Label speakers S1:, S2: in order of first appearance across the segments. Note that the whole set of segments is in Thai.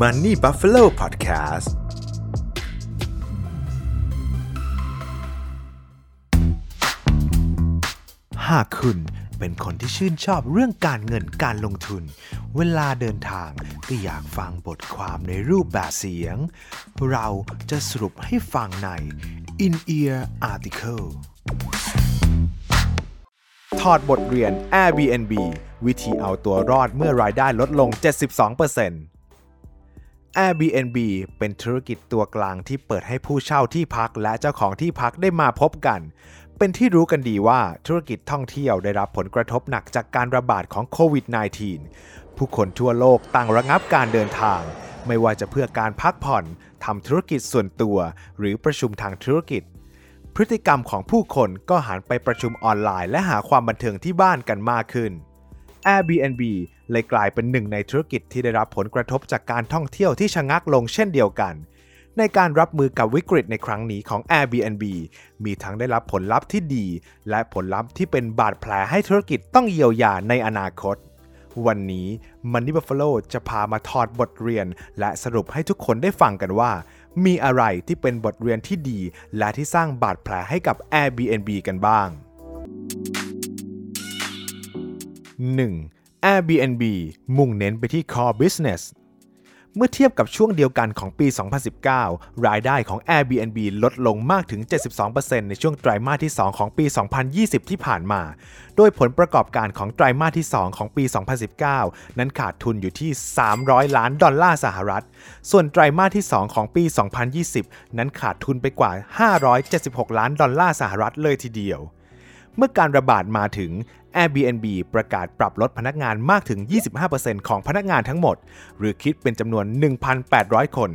S1: Money Buffalo Podcast หากคุณเป็นคนที่ชื่นชอบเรื่องการเงินการลงทุน เวลาเดินทางก็อยากฟังบทความในรูปแบบเสียง เราจะสรุปให้ฟังใน In Ear Article ถอดบทเรียน Airbnb วิธีเอาตัวรอดเมื่อรายได้ลดลง 72% Airbnb เป็นธุรกิจตัวกลางที่เปิดให้ผู้เช่าที่พักและเจ้าของที่พักได้มาพบกัน เป็นที่รู้กันดีว่าธุรกิจท่องเที่ยวได้รับผลกระทบหนักจากการระบาดของโควิด -19 ผู้คนทั่วโลกต่างระงับการเดินทาง ไม่ว่าจะเพื่อการพักผ่อนทำธุรกิจส่วนตัว หรือประชุมทางธุรกิจ พฤติกรรมของผู้คนก็หันไปประชุมออนไลน์ และหาความบันเทิงที่บ้านกันมากขึ้น Airbnb เลยกลายเป็นหนึ่งในธุรกิจที่ได้รับผลกระทบจากการท่องเที่ยวที่ชะงักลงเช่นเดียวกัน ในการรับมือกับวิกฤตในครั้งนี้ของ Airbnb มีทั้งได้รับผลลัพธ์ที่ดี และผลลัพธ์ที่เป็นบาดแผลให้ธุรกิจต้องเยียวยาในอนาคต วันนี้ Money Buffalo จะพามาถอดบทเรียน และสรุปให้ทุกคนได้ฟังกันว่า มีอะไรที่เป็นบทเรียนที่ดี และที่สร้างบาดแผลให้กับ Airbnb กันบ้าง 1. Airbnb มุ่งเน้นไปที่ core business เมื่อเทียบกับช่วงเดียวกันของปี 2019 รายได้ของ Airbnb ลดลงมากถึง 72%ในช่วงไตรมาสที่ 2 ของปี 2020 ที่ผ่านมา โดยผลประกอบการของไตรมาสที่ 2 ของปี 2019 นั้นขาดทุนอยู่ที่ 300 ล้านดอลลาร์สหรัฐ ส่วนไตรมาสที่ 2 ของปี 2020 นั้นขาดทุนไปกว่า 576 ล้านดอลลาร์สหรัฐเลยทีเดียว เมื่อการระบาดมาถึง Airbnb ประกาศปรับลดพนักงานมากถึง 25%ของพนักงานทั้งหมด หรือคิดเป็นจำนวน 1,800 คน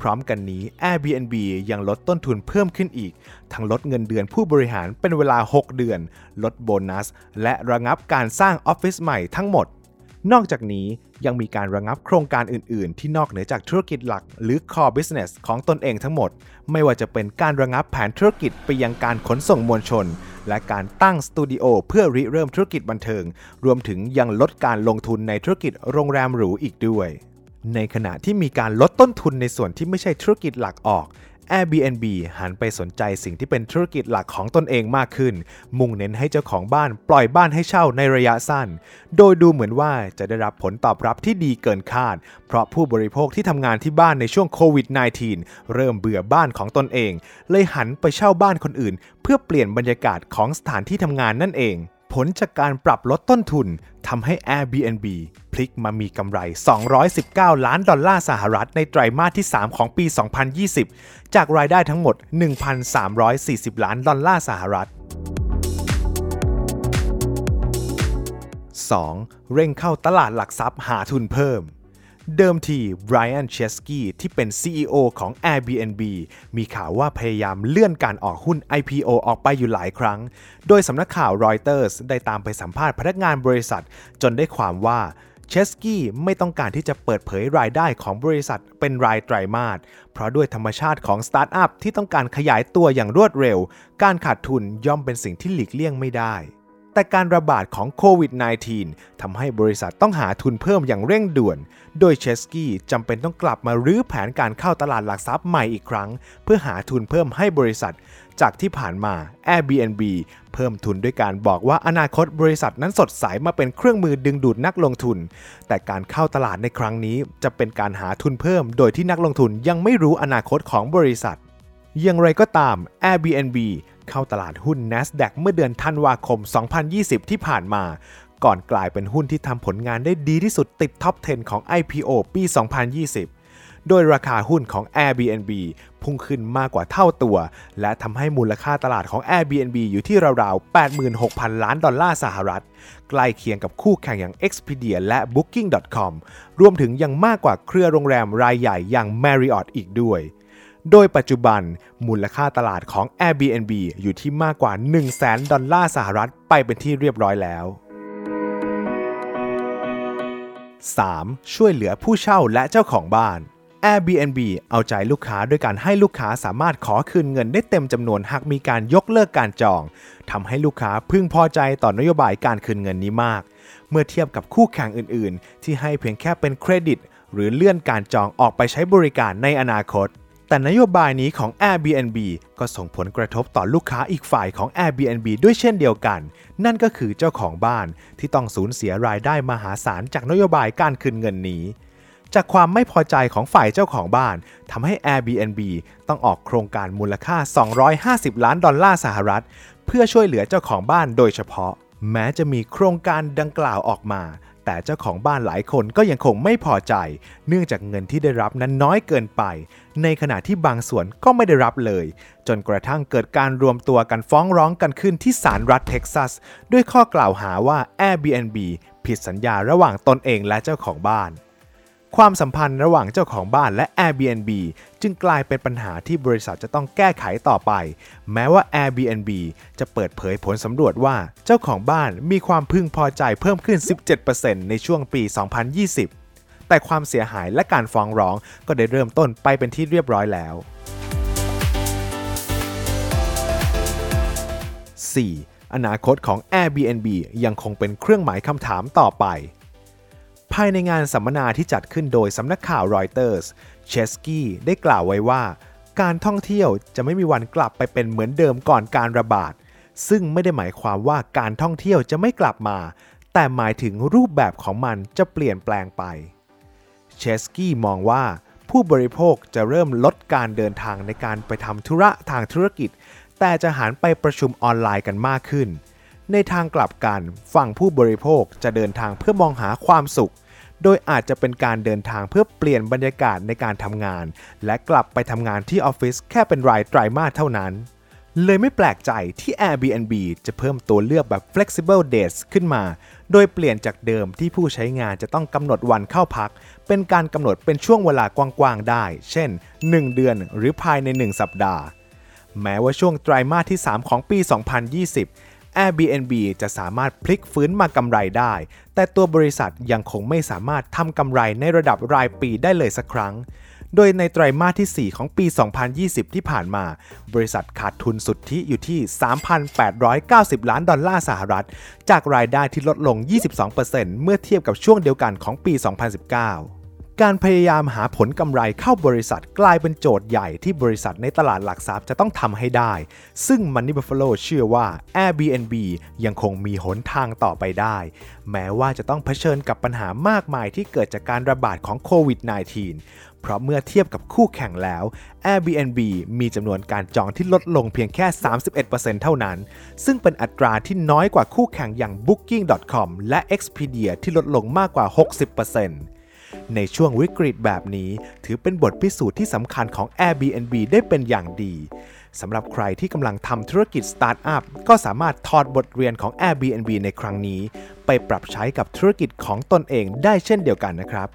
S1: พร้อมกันนี้ Airbnb ยังลดต้นทุนเพิ่มขึ้นอีก ทั้งลดเงินเดือนผู้บริหารเป็นเวลา 6 เดือน ลดโบนัส และระงับการสร้างออฟฟิศใหม่ทั้งหมด นอกจากนี้ยังมีการระงับโครงการอื่น ๆ ที่นอกเหนือจากธุรกิจหลัก หรือ core business ของตนเองทั้งหมด ไม่ว่าจะเป็นการระงับแผนธุรกิจไปยังการขนส่งมวลชน และการตั้งสตูดิโอเพื่อริเริ่มธุรกิจบันเทิง รวมถึงยังลดการลงทุนในธุรกิจโรงแรมหรูอีกด้วย ในขณะที่มีการลดต้นทุนในส่วนที่ไม่ใช่ธุรกิจหลักออก Airbnb หันไปสนใจสิ่งที่เป็นธุรกิจหลักของตนเองมากขึ้น มุ่งเน้นให้เจ้าของบ้านปล่อยบ้านให้เช่าในระยะสั้น โดยดูเหมือนว่าจะได้รับผลตอบรับที่ดีเกินคาด เพราะผู้บริโภคที่ทำงานที่บ้านในช่วงโควิด -19 เริ่มเบื่อบ้านของตนเอง เลยหันไปเช่าบ้านคนอื่น เพื่อเปลี่ยนบรรยากาศของสถานที่ทำงานนั่นเอง ผลจากการปรับลดต้นทุนทำให้ Airbnb พลิกมามีกำไร 219 ล้านดอลลาร์สหรัฐในไตรมาสที่ 3 ของปี 2020 จากรายได้ทั้งหมด 1,340 ล้านดอลลาร์สหรัฐ 2. เร่งเข้าตลาดหลักทรัพย์หาทุนเพิ่ม เดิมทีไบรอันเชสกี้ที่เป็น CEO ของ Airbnb มีข่าวว่าพยายามเลื่อนการออกหุ้น IPO ออกไปอยู่หลายครั้ง โดยสำนักข่าวรอยเตอร์สได้ตามไปสัมภาษณ์พนักงานบริษัท จนได้ความว่าเชสกี้ไม่ต้องการที่จะเปิดเผยรายได้ของบริษัทเป็นรายไตรมาส เพราะด้วยธรรมชาติของสตาร์ทอัพที่ต้องการขยายตัวอย่างรวดเร็ว การขาดทุนย่อมเป็นสิ่งที่หลีกเลี่ยงไม่ได้ แต่การระบาดของโควิด -19 ทำให้บริษัทต้องหาทุนเพิ่มอย่างเร่งด่วน โดยเชสกี้จำเป็นต้องกลับมารื้อแผนการเข้าตลาดหลักทรัพย์ใหม่อีกครั้ง เพื่อหาทุนเพิ่มให้บริษัท จากที่ผ่านมา Airbnb เพิ่มทุนด้วยการบอกว่าอนาคตบริษัทนั้นสดใสมาเป็นเครื่องมือดึงดูดนักลงทุน แต่การเข้าตลาดในครั้งนี้จะเป็นการหาทุนเพิ่ม โดยที่นักลงทุนยังไม่รู้อนาคตของบริษัท อย่างไรก็ตาม Airbnb เข้าตลาดหุ้น NASDAQ เมื่อเดือนธันวาคม 2020 ที่ผ่านมา ก่อนกลายเป็นหุ้นที่ทำผลงานได้ดีที่สุดติดท็อป 10 ของ IPO ปี 2020โดยราคาหุ้นของ Airbnb พุ่งขึ้นมากกว่าเท่าตัว และทำให้มูลค่าตลาดของ Airbnb อยู่ที่ราวๆ 86,000 ล้านดอลลาร์สหรัฐ ใกล้เคียงกับคู่แข่งอย่าง Expedia และ Booking.com รวมถึงยังมากกว่าเครือโรงแรมรายใหญ่อย่าง Marriott อีกด้วย โดยปัจจุบันมูลค่าตลาดของ Airbnb อยู่ที่มากกว่า 1 0 0 0 0ดอลลาร์สหรัฐไปเป็นที่เรียบร้อยแล้ว 3. ช่วยเหลือผู้เช่าและเจ้าของบ้าน Airbnb เอาใจลูกค้าด้วยการให้ลูกค้าสามารถขอคืนเงินได้เต็มจำนวนหากมีการยกเลิกการจองทำให้ลูกค้าพึงพอใจต่อนโยบายการคืนเงินนี้มาก เมื่อเทียบกับคู่แข่งอื่น ๆ ที่ให้เพียงแค่เป็นเครดิต หรือเลื่อนการจองออกไปใช้บริการในอนาคต แต่นโยบายนี้ของ Airbnb ก็ส่งผลกระทบต่อลูกค้าอีกฝ่ายของ Airbnb ด้วยเช่นเดียวกัน นั่นก็คือเจ้าของบ้านที่ต้องสูญเสียรายได้มหาศาลจากนโยบายการคืนเงินนี้ จากความไม่พอใจของฝ่ายเจ้าของบ้านทำให้ Airbnb ต้องออกโครงการมูลค่า 250 ล้านดอลลาร์สหรัฐ เพื่อช่วยเหลือเจ้าของบ้านโดยเฉพาะ แม้จะมีโครงการดังกล่าวออกมา แต่เจ้าของบ้านหลายคนก็ยังคงไม่พอใจ เนื่องจากเงินที่ได้รับนั้นน้อยเกินไป ในขณะที่บางส่วนก็ไม่ได้รับเลย จนกระทั่งเกิดการรวมตัวกันฟ้องร้องกันขึ้นที่ศาลรัฐเท็กซัส ด้วยข้อกล่าวหาว่า Airbnb ผิดสัญญาระหว่างตนเองและเจ้าของบ้าน ความสัมพันธ์ระหว่างเจ้าของบ้านและ Airbnb จึงกลายเป็นปัญหาที่บริษัทจะต้องแก้ไขต่อไป แม้ว่า Airbnb จะเปิดเผยผลสำรวจว่าเจ้าของบ้านมีความพึงพอใจเพิ่มขึ้น 17%ในช่วงปี 2020 แต่ความเสียหายและการฟ้องร้องก็ได้เริ่มต้นไปเป็นที่เรียบร้อยแล้ว 4. อนาคตของ Airbnb ยังคงเป็นเครื่องหมายคำถามต่อไป ภายในงานสัมมนาที่จัดขึ้นโดยสำนักข่าวรอยเตอร์ส เชสกี้ได้กล่าวไว้ว่า การท่องเที่ยวจะไม่มีวันกลับไปเป็นเหมือนเดิมก่อนการระบาด ซึ่งไม่ได้หมายความว่าการท่องเที่ยวจะไม่กลับมา แต่หมายถึงรูปแบบของมันจะเปลี่ยนแปลงไป เชสกี้มองว่า ผู้บริโภคจะเริ่มลดการเดินทางในการไปทำธุระทางธุรกิจ แต่จะหันไปประชุมออนไลน์กันมากขึ้น ในทางกลับกันฝั่งผู้บริโภคจะเดินทางเพื่อมองหาความสุข โดยอาจจะเป็นการเดินทางเพื่อเปลี่ยนบรรยากาศในการทำงาน และกลับไปทำงานที่ออฟฟิศแค่เป็นรายไตรมาสเท่านั้น เลยไม่แปลกใจที่ Airbnb จะเพิ่มตัวเลือกแบบ flexible dates ขึ้นมา โดยเปลี่ยนจากเดิมที่ผู้ใช้งานจะต้องกำหนดวันเข้าพัก เป็นการกำหนดเป็นช่วงเวลากว้างๆได้ เช่น 1 เดือนหรือภายใน 1 สัปดาห์ แม้ว่าช่วงไตรมาสที่ 3 ของปี 2020 Airbnb จะสามารถพลิกฟื้นมากำไรได้ แต่ตัวบริษัทยังคงไม่สามารถทำกำไรในระดับรายปีได้เลยสักครั้ง โดยในไตรมาสที่ 4 ของปี 2020 ที่ผ่านมา บริษัทขาดทุนสุทธิอยู่ที่ 3,890 ล้านดอลลาร์สหรัฐ จากรายได้ที่ลดลง 22%เมื่อเทียบกับช่วงเดียวกันของปี 2019 การพยายามหาผลกำไรเข้าบริษัทกลายเป็นโจทย์ใหญ่ที่บริษัทในตลาดหลักทรัพย์จะต้องทำให้ได้ ซึ่ง Money Buffalo เชื่อว่า Airbnb ยังคงมีหนทางต่อไปได้ แม้ว่าจะต้องเผชิญกับปัญหามากมายที่เกิดจากการระบาดของโควิด -19 เพราะเมื่อเทียบกับคู่แข่งแล้ว Airbnb มีจำนวนการจองที่ลดลงเพียงแค่ 31%เท่านั้น ซึ่งเป็นอัตราที่น้อยกว่าคู่แข่งอย่าง Booking.com และ Expedia ที่ลดลงมากกว่า 60% ในช่วงวิกฤตแบบนี้ ถือเป็นบทพิสูจน์ที่สำคัญของ Airbnb ได้เป็นอย่างดีสำหรับใครที่กำลังทำธุรกิจสตาร์ทอัพก็สามารถถอดบทเรียนของ Airbnb ในครั้งนี้ ไปปรับใช้กับธุรกิจของตนเองได้เช่นเดียวกันนะครับ